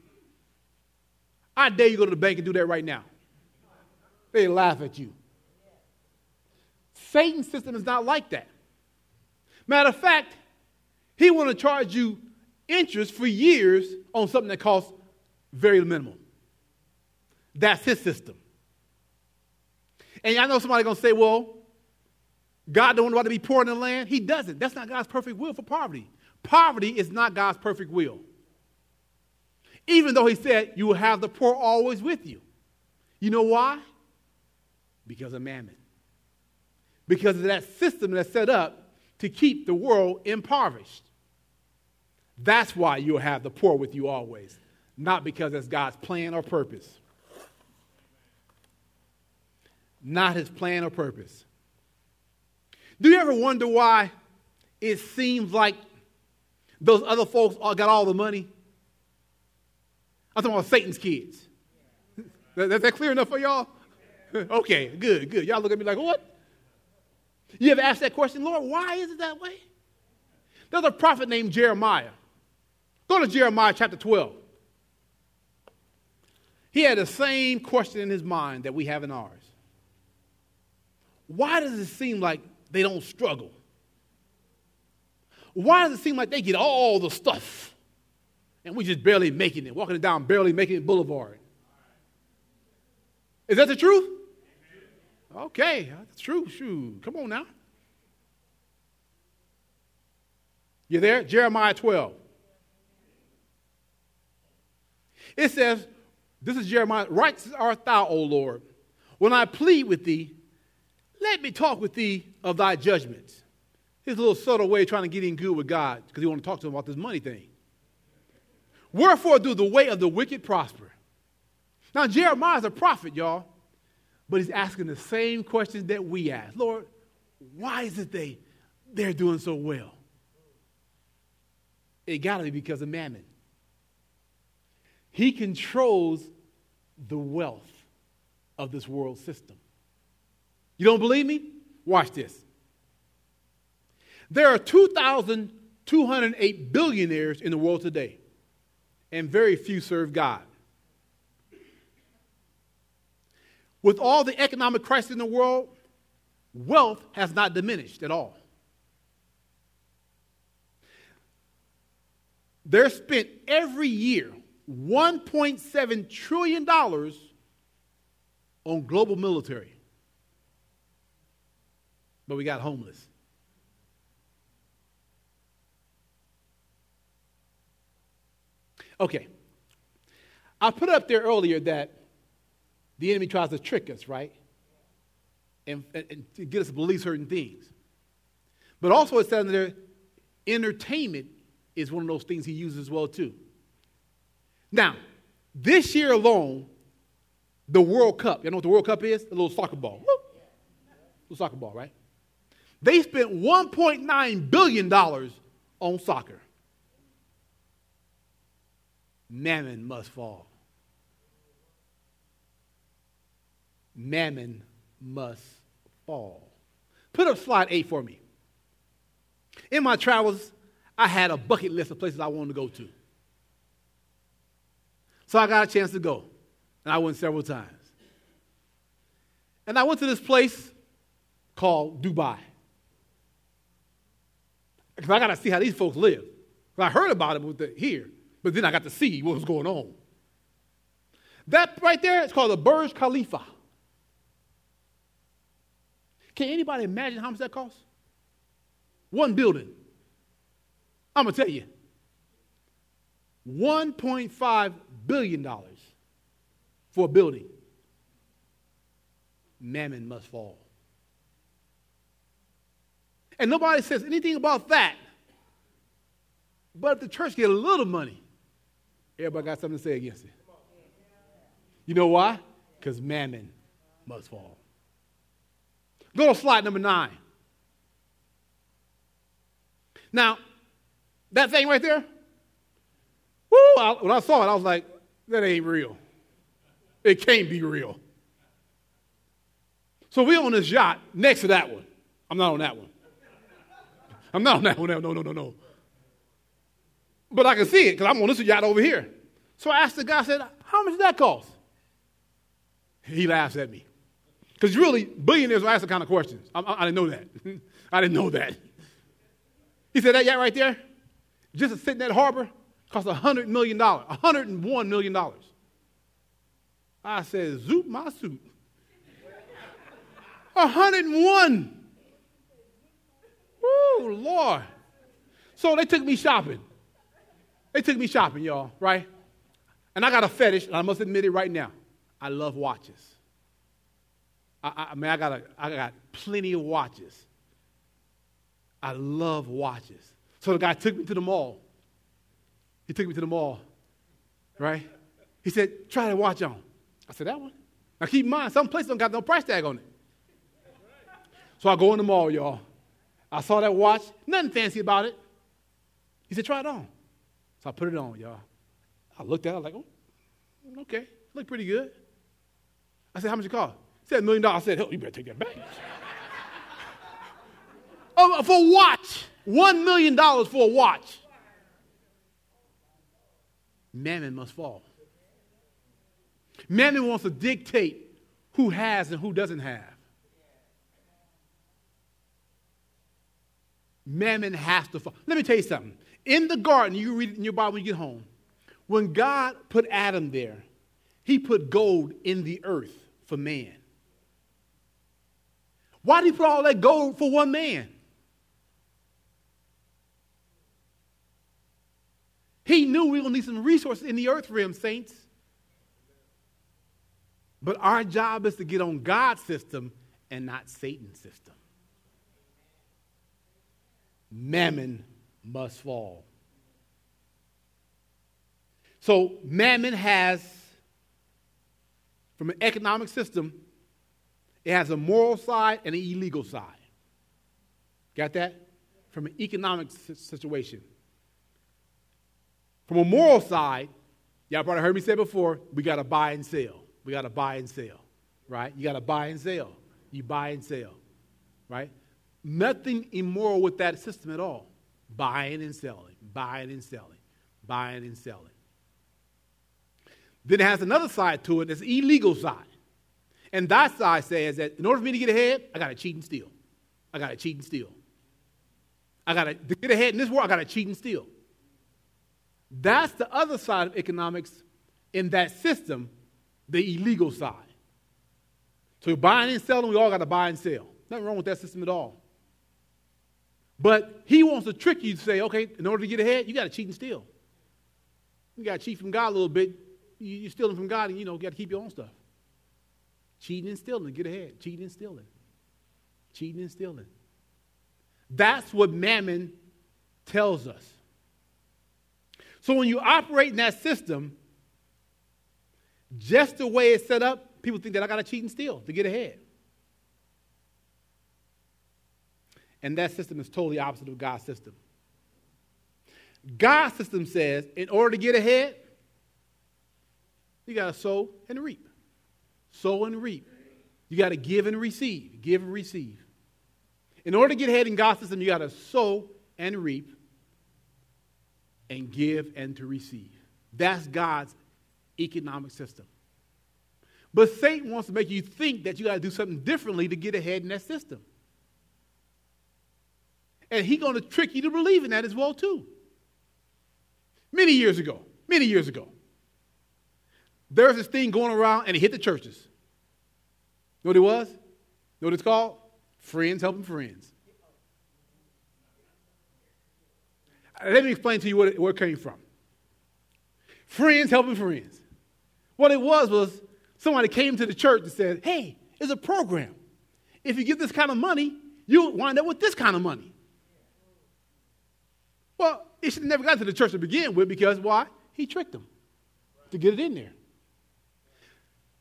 I dare you go to the bank and do that right now. They laugh at you. Satan's system is not like that. Matter of fact, he want to charge you interest for years on something that costs very minimal. That's his system. And I know somebody going to say, well, God don't want to be poor in the land. He doesn't. That's not God's perfect will for poverty. Poverty is not God's perfect will. Even though he said you will have the poor always with you. You know why? Because of mammon. Because of that system that's set up to keep the world impoverished. That's why you'll have the poor with you always, not because that's God's plan or purpose. Not his plan or purpose. Do you ever wonder why it seems like those other folks got all the money? I'm talking about Satan's kids. Is that clear enough for y'all? okay, good, good. Y'all look at me like, what? You ever asked that question, Lord, why is it that way? There's a prophet named Jeremiah. Go to Jeremiah chapter 12. He had the same question in his mind that we have in ours. Why does it seem like they don't struggle? Why does it seem like they get all the stuff and we just barely making it, walking it down, barely making it boulevard? Is that the truth? Okay, that's true. Shoot, come on now. You there? Jeremiah 12. It says, This is Jeremiah, righteous art thou, O Lord, when I plead with thee let me talk with thee of thy judgments. His little subtle way of trying to get in good with God because he want to talk to him about this money thing. Wherefore do the way of the wicked prosper? Now, Jeremiah is a prophet, y'all, but he's asking the same questions that we ask. Lord, why is it they, they're doing so well? It got to be because of mammon. He controls the wealth of this world system. You don't believe me? Watch this. There are 2,208 billionaires in the world today, and very few serve God. With all the economic crisis in the world, wealth has not diminished at all. They're spent every year $1.7 trillion on global military but we got homeless. Okay. I put up there earlier that the enemy tries to trick us, right? And, and, and to get us to believe certain things. But also it says there, entertainment is one of those things he uses as well, too. Now, this year alone, the World Cup, you know what the World Cup is? A little soccer ball. Woo! Little soccer ball, right? They spent $1.9 billion on soccer. Mammon must fall. Mammon must fall. Put up slide eight for me. In my travels, I had a bucket list of places I wanted to go to. So I got a chance to go, and I went several times. And I went to this place called Dubai. Because I got to see how these folks live. I heard about it with the, here, but then I got to see what was going on. That right there is called the Burj Khalifa. Can anybody imagine how much that costs? One building. I'm going to tell you $1.5 billion for a building. Mammon must fall. And nobody says anything about that. But if the church get a little money, everybody got something to say against it. You know why? Because mammon must fall. Go to slide number nine. Now, that thing right there, woo, I, when I saw it, I was like, that ain't real. It can't be real. So we on this yacht next to that one. I'm not on that one. I'm not on that one. No, no, no, no. But I can see it because I'm on this yacht over here. So I asked the guy, I said, how much did that cost? He laughs at me. Because really, billionaires will ask the kind of questions. I, I, I didn't know that. I didn't know that. He said, that yacht right there, just to sit in that harbor, cost $100 million, $101 million. I said, zoop my suit. 101. Woo, Lord. So they took me shopping. They took me shopping, y'all, right? And I got a fetish, and I must admit it right now. I love watches. I, I, mean, I got, a, I got plenty of watches. I love watches. So the guy took me to the mall. He took me to the mall, right? He said, try that watch on. I said, that one? Now keep in mind, some places don't got no price tag on it. So I go in the mall, y'all. I saw that watch, nothing fancy about it. He said, try it on. So I put it on, y'all. I looked at it, I was like, oh, okay, look pretty good. I said, how much it cost? He said, a million dollars. I said, hell, you better take that back. oh, for a watch. One million dollars for a watch. Mammon must fall. Mammon wants to dictate who has and who doesn't have. Mammon has to fall. Let me tell you something. In the garden, you read it in your Bible when you get home. When God put Adam there, he put gold in the earth for man. Why did he put all that gold for one man? He knew we were going to need some resources in the earth for him, saints. But our job is to get on God's system and not Satan's system. Mammon must fall. So, mammon has, from an economic system, it has a moral side and an illegal side. Got that? From an economic situation. From a moral side, y'all probably heard me say before, we got to buy and sell. We got to buy and sell, right? You got to buy and sell. You buy and sell, right? Nothing immoral with that system at all. Buying and selling, buying and selling, buying and selling. Then it has another side to it that's illegal side. And that side says that in order for me to get ahead, I got to cheat and steal. I got to cheat and steal. I got to, get ahead in this world, I got to cheat and steal. That's the other side of economics in that system, the illegal side. So buying and selling, we all got to buy and sell. Nothing wrong with that system at all. But he wants to trick you to say, okay, in order to get ahead, you got to cheat and steal. You got to cheat from God a little bit. You're stealing from God, and you know, you got to keep your own stuff. Cheating and stealing, get ahead. Cheating and stealing. Cheating and stealing. That's what mammon tells us. So when you operate in that system, just the way it's set up, people think that I got to cheat and steal to get ahead. And that system is totally opposite of God's system. God's system says, in order to get ahead, you got to sow and reap. Sow and reap. You got to give and receive. Give and receive. In order to get ahead in God's system, you got to sow and reap and give and to receive. That's God's economic system. But Satan wants to make you think that you got to do something differently to get ahead in that system. And he's going to trick you to believe in that as well, too. Many years ago, many years ago, there was this thing going around and it hit the churches. You know what it was? You know what it's called? Friends helping friends. Let me explain to you where it, where it came from. Friends helping friends. What it was was somebody came to the church and said, Hey, it's a program. If you give this kind of money, you'll wind up with this kind of money. Well, he should have never got to the church to begin with because why? He tricked them to get it in there.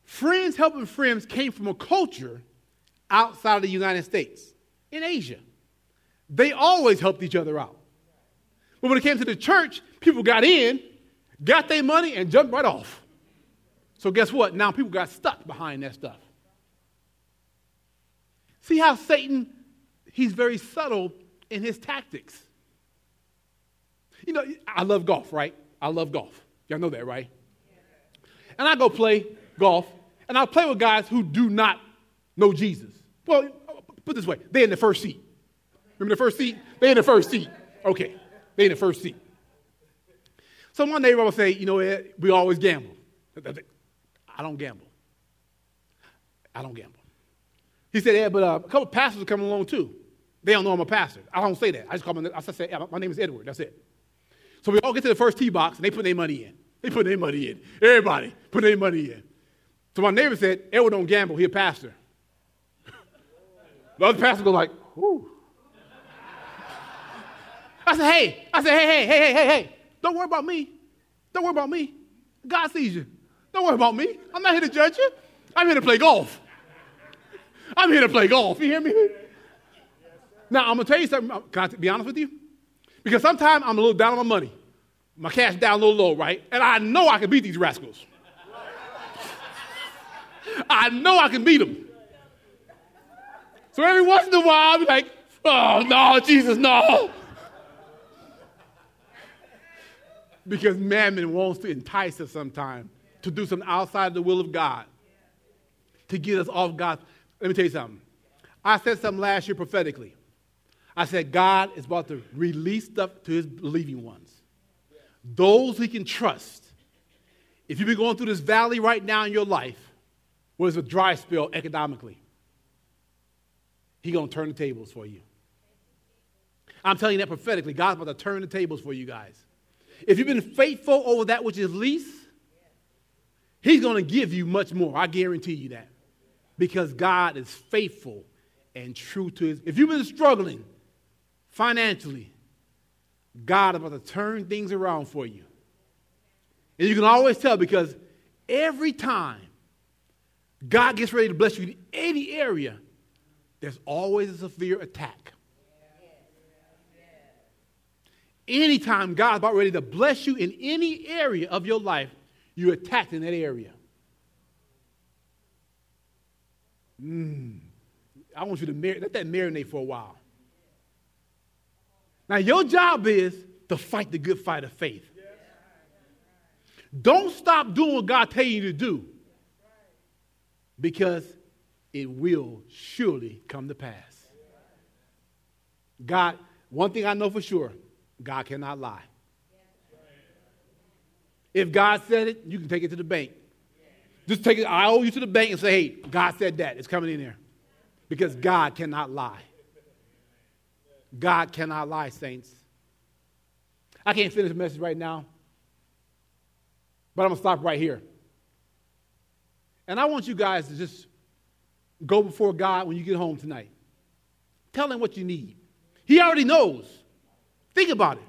Friends helping friends came from a culture outside of the United States, in Asia. They always helped each other out. But when it came to the church, people got in, got their money, and jumped right off. So guess what? Now people got stuck behind that stuff. See how Satan, he's very subtle in his tactics. You know, I love golf, right? I love golf. Y'all know that, right? And I go play golf, and I play with guys who do not know Jesus. Well, put this way, they're in the first seat. Remember the first seat? They're in the first seat. Okay, they're in the first seat. So one neighbor will say, you know, we always gamble. I don't gamble. I don't gamble. He said, yeah, but uh, a couple pastors are coming along too. They don't know I'm a pastor. I don't say that. I just call my, I say, yeah, my name is Edward. That's it. So we all get to the first tee box and they put their money in. They put their money in. Everybody put their money in. So my neighbor said, Edward don't gamble. He a pastor. the other pastor goes like, whoo. I said, hey, I said, hey, hey, hey, hey, hey, hey, don't worry about me. Don't worry about me. God sees you. Don't worry about me. I'm not here to judge you. I'm here to play golf. I'm here to play golf. You hear me? Now, I'm going to tell you something. Can I be honest with you? Because sometimes I'm a little down on my money. My cash down a little low, right? And I know I can beat these rascals. I know I can beat them. So every once in a while, I'll be like, oh, no, Jesus, no. Because mammon wants to entice us sometimes to do something outside the will of God, to get us off God. Let me tell you something. I said something last year prophetically. I said, God is about to release stuff to his believing ones. Those he can trust. If you've been going through this valley right now in your life, where it's a dry spell economically, he's going to turn the tables for you. I'm telling you that prophetically. God's about to turn the tables for you guys. If you've been faithful over that which is least, He's going to give you much more. I guarantee you that. Because God is faithful and true to his. If you've been struggling financially, God is about to turn things around for you. And you can always tell because every time God gets ready to bless you in any area, there's always a severe attack. Anytime God's about ready to bless you in any area of your life, you're attacked in that area. Mm. I want you to mar- let that marinate for a while. Now, your job is to fight the good fight of faith. Don't stop doing what God tells you to do because it will surely come to pass. God, one thing I know for sure God cannot lie. If God said it, you can take it to the bank. Just take it, I owe you to the bank and say, hey, God said that. It's coming in there. Because God cannot lie. God cannot lie, saints. I can't finish the message right now, but I'm going to stop right here. And I want you guys to just go before God when you get home tonight. Tell him what you need. He already knows. Think about it.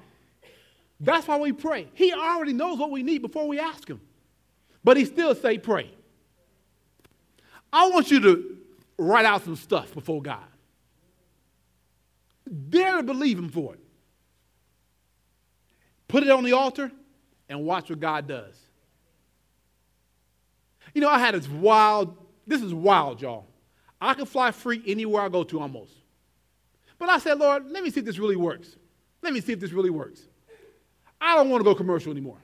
That's why we pray. He already knows what we need before we ask him. But he still say pray. I want you to write out some stuff before God. Dare to believe him for it. Put it on the altar and watch what God does. You know, I had this wild, this is wild, y'all. I can fly free anywhere I go to almost. But I said, Lord, let me see if this really works. Let me see if this really works. I don't want to go commercial anymore.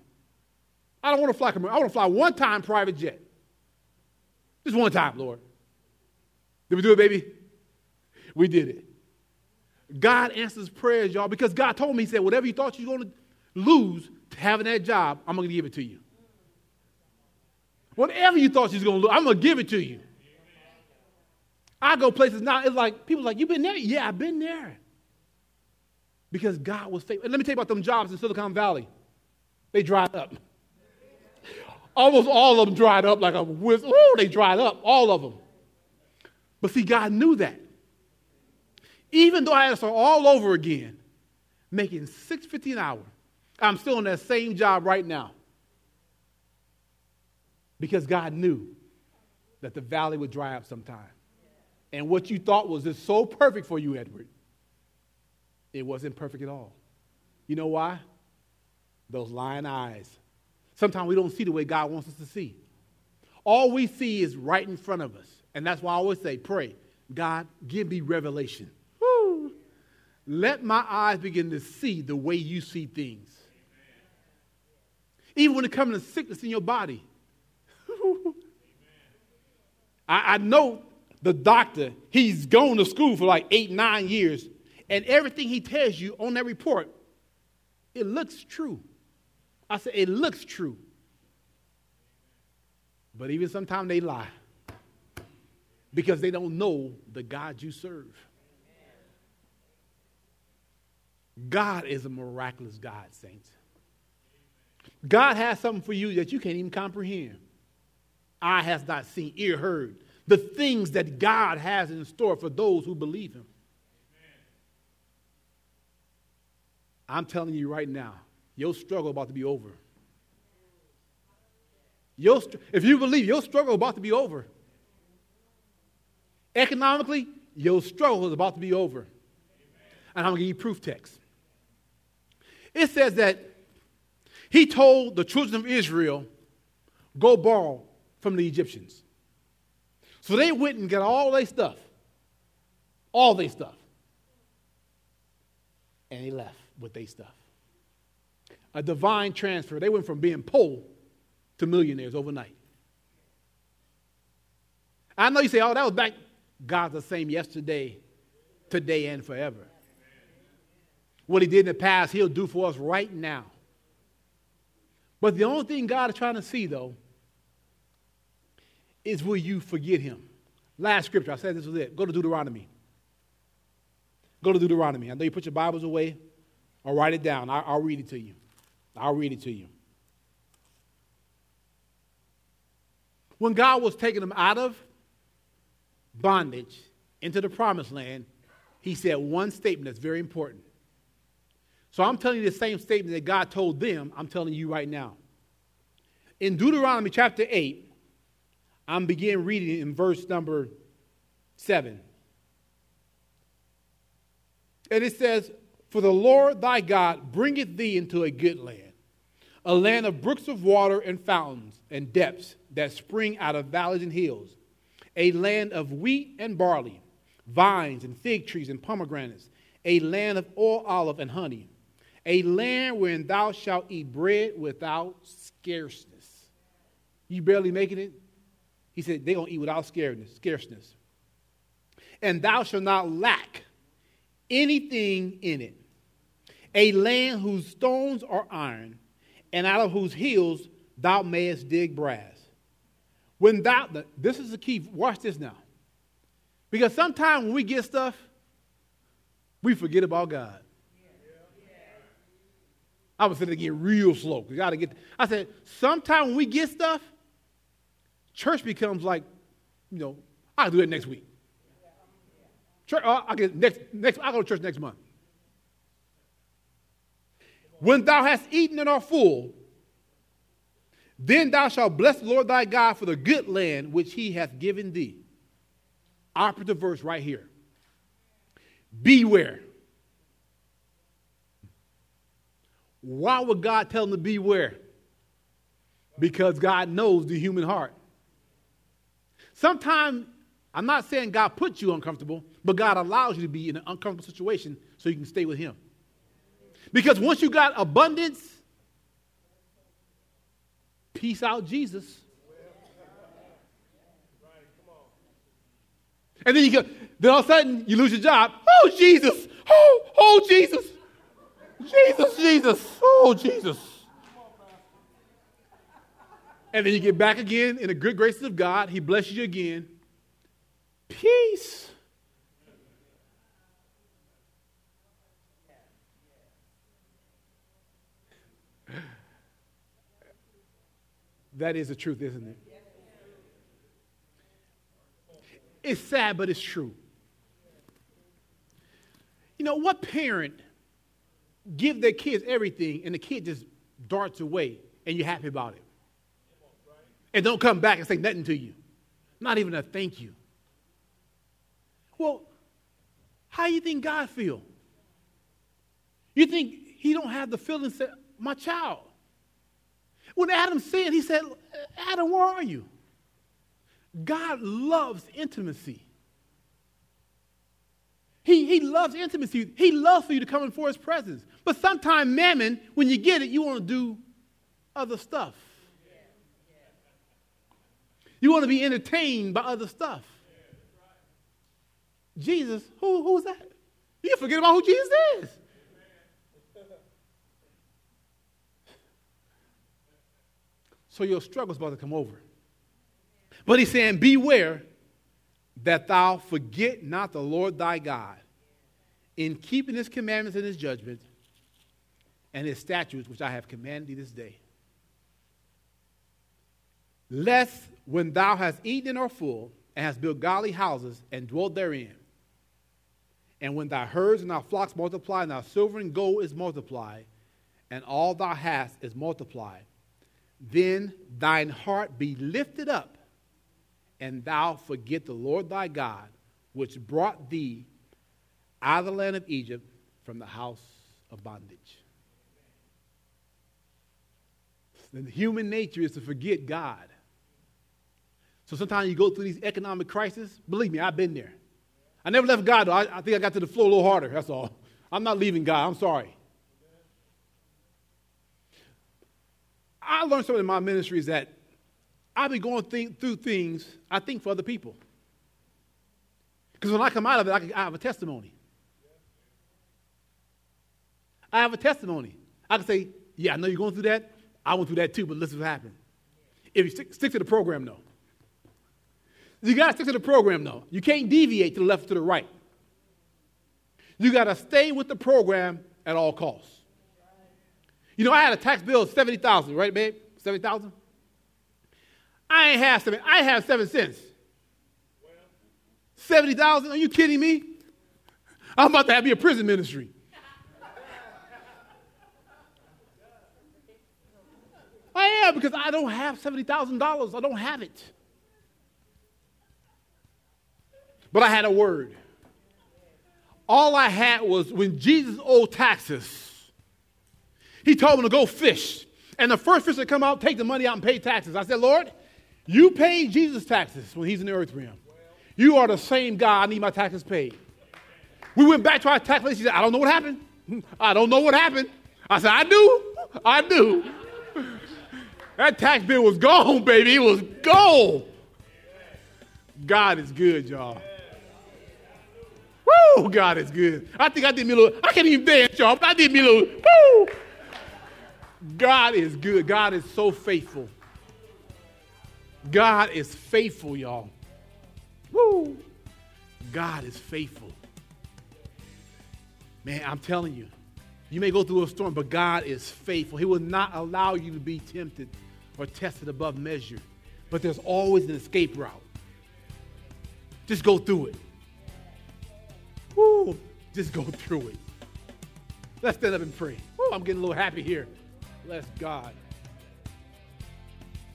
I don't want to fly commercial. I want to fly one time private jet. Just one time, Lord. Did we do it, baby? We did it. God answers prayers, y'all, because God told me, He said, whatever you thought you were going to lose having that job, I'm going to give it to you. Whatever you thought you was going to lose, I'm going to give it to you. I go places now, it's like, people like, you been there? Yeah, I've been there because God was faithful. And let me tell you about them jobs in Silicon Valley. They dried up. Almost all of them dried up like a whiz. Ooh, they dried up, all of them. But see, God knew that. Even though I had to start all over again, making six fifty an hour, I'm still in that same job right now. Because God knew that the valley would dry up sometime. And what you thought was just so perfect for you, Edward, it wasn't perfect at all. You know why? Those lying eyes. Sometimes we don't see the way God wants us to see. All we see is right in front of us. And that's why I always say, pray, God, give me revelation. Let my eyes begin to see the way you see things. Even when it comes to sickness in your body. I, I know the doctor, he's gone to school for like eight, nine years, and everything he tells you on that report, it looks true. I said, it looks true. But even sometimes they lie because they don't know the God you serve. God is a miraculous God, saints. God has something for you that you can't even comprehend. Eye has not seen, ear heard. The things that God has in store for those who believe Him. I'm telling you right now, your struggle about to be over. Your, if you believe your struggle about to be over, economically, your struggle is about to be over. And I'm going to give you proof text. It says that he told the children of Israel, go borrow from the Egyptians. So they went and got all their stuff, all their stuff. And they left with their stuff. A divine transfer. They went from being poor to millionaires overnight. I know you say, oh, that was back. God's the same yesterday, today, and forever. What he did in the past, he'll do for us right now. But the only thing God is trying to see, though, is will you forget him? Last scripture, I said this was it. Go to Deuteronomy. Go to Deuteronomy. I know you put your Bibles away. I'll write it down. I'll, I'll read it to you. I'll read it to you. When God was taking them out of bondage into the promised land, he said one statement that's very important. So I'm telling you the same statement that God told them, I'm telling you right now. In Deuteronomy chapter 8, I'm begin reading in verse number 7. And it says, For the Lord thy God bringeth thee into a good land, a land of brooks of water and fountains and depths that spring out of valleys and hills, a land of wheat and barley, vines and fig trees and pomegranates, a land of oil, olive, and honey a land wherein thou shalt eat bread without scarceness. You barely making it? He said, they're going to eat without scarceness. Scarceness and thou shalt not lack anything in it. A land whose stones are iron, and out of whose hills thou mayest dig brass. When thou, this is the key, watch this now. Because sometimes when we get stuff, we forget about God. I was sitting get real slow. We got to get. I said, sometime when we get stuff, church becomes like, you know, I'll do it next week. Church, uh, I get next next. I go to church next month. When thou hast eaten and art full, then thou shalt bless the Lord thy God for the good land which he hath given thee. Operative verse right here. Beware Why would God tell them to beware? Because God knows the human heart. Sometimes, I'm not saying God puts you uncomfortable, but God allows you to be in an uncomfortable situation so you can stay with Him. Because once you got abundance, peace out, Jesus. And then you go, then all of a sudden you lose your job. Oh, Jesus. Oh, oh, Jesus. Jesus, Jesus. Oh, Jesus. And then you get back again in the good graces of God. He blesses you again. Peace. That is the truth, isn't it? It's sad, but it's true. You know, what parent give their kids everything and the kid just darts away and you're happy about it. And don't come back and say nothing to you. Not even a thank you. Well, how do you think God feel? You think he don't have the feelings that my child? When Adam sinned, he said, Adam, where are you? God loves intimacy. He, he loves intimacy. He loves for you to come in for his presence. But sometimes, mammon, when you get it, you want to do other stuff. You want to be entertained by other stuff. Jesus, who, who's that? You forget about who Jesus is. So your struggle's about to come over. But he's saying, Beware that thou forget not the Lord thy God in keeping his commandments and his judgments and his statutes, which I have commanded thee this day. Lest when thou hast eaten and or full, and hast built godly houses and dwelt therein, and when thy herds and thy flocks multiply, and thy silver and gold is multiplied, and all thou hast is multiplied, then thine heart be lifted up, and thou forget the Lord thy God, which brought thee out of the land of Egypt from the house of bondage. The human nature is to forget God. So sometimes you go through these economic crises. Believe me, I've been there. I never left God, though. I, I think I got to the floor a little harder. That's all. I'm not leaving God. I'm sorry. I learned something in my ministry is that I've been going th- through things I think for other people. Because when I come out of it, I, can, I, have a testimony. I have a testimony. I can say, yeah, I know you're going through that. I went through that too, but listen to what happened. If you stick, stick to the program, though. You got to stick to the program, though. You can't deviate to the left or to the right. You got to stay with the program at all costs. You know, I had a tax bill of 70000 right, babe? 70000 I ain't have seven. I have seven cents. 70000 Are you kidding me? I'm about to have me a prison ministry. I am because I don't have $70,000. I don't have it. But I had a word. All I had was when Jesus owed taxes, he told me to go fish. And the first fish that come out, take the money out and pay taxes. I said, Lord, you paid Jesus taxes when he's in the earth realm. You are the same God. I need my taxes paid. We went back to our tax place. He said, I don't know what happened. I don't know what happened. I said, I do. I do. That tax bill was gone, baby. It was gone. God is good, y'all. Woo, God is good. I think I did me a little, I can't even dance, y'all, but I did me a little, woo. God is good. God is so faithful. God is faithful, y'all. Woo. God is faithful. Man, I'm telling you, you may go through a storm, but God is faithful. He will not allow you to be tempted or tested above measure. But there's always an escape route. Just go through it. Woo, just go through it. Let's stand up and pray. Woo, I'm getting a little happy here. Bless God.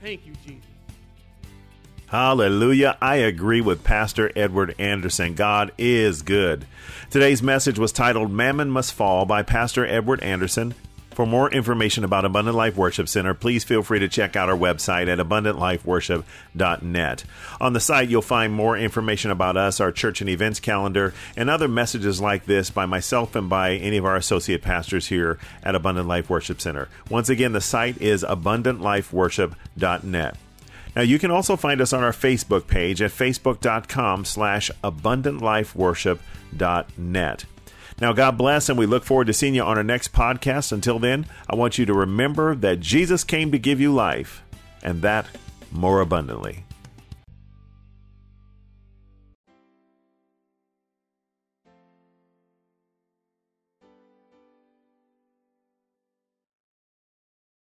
Thank you, Jesus. Hallelujah. I agree with Pastor Edward Anderson. God is good. Today's message was titled Mammon Must Fall by Pastor Edward Anderson. For more information about Abundant Life Worship Center, please feel free to check out our website at abundantlifeworship.net. On the site, you'll find more information about us, our church and events calendar, and other messages like this by myself and by any of our associate pastors here at Abundant Life Worship Center. Once again, the site is abundantlifeworship.net. Now you can also find us on our Facebook page at facebook.com slash abundantlifeworship.net. Now, God bless, and we look forward to seeing you on our next podcast. Until then, I want you to remember that Jesus came to give you life, and that more abundantly.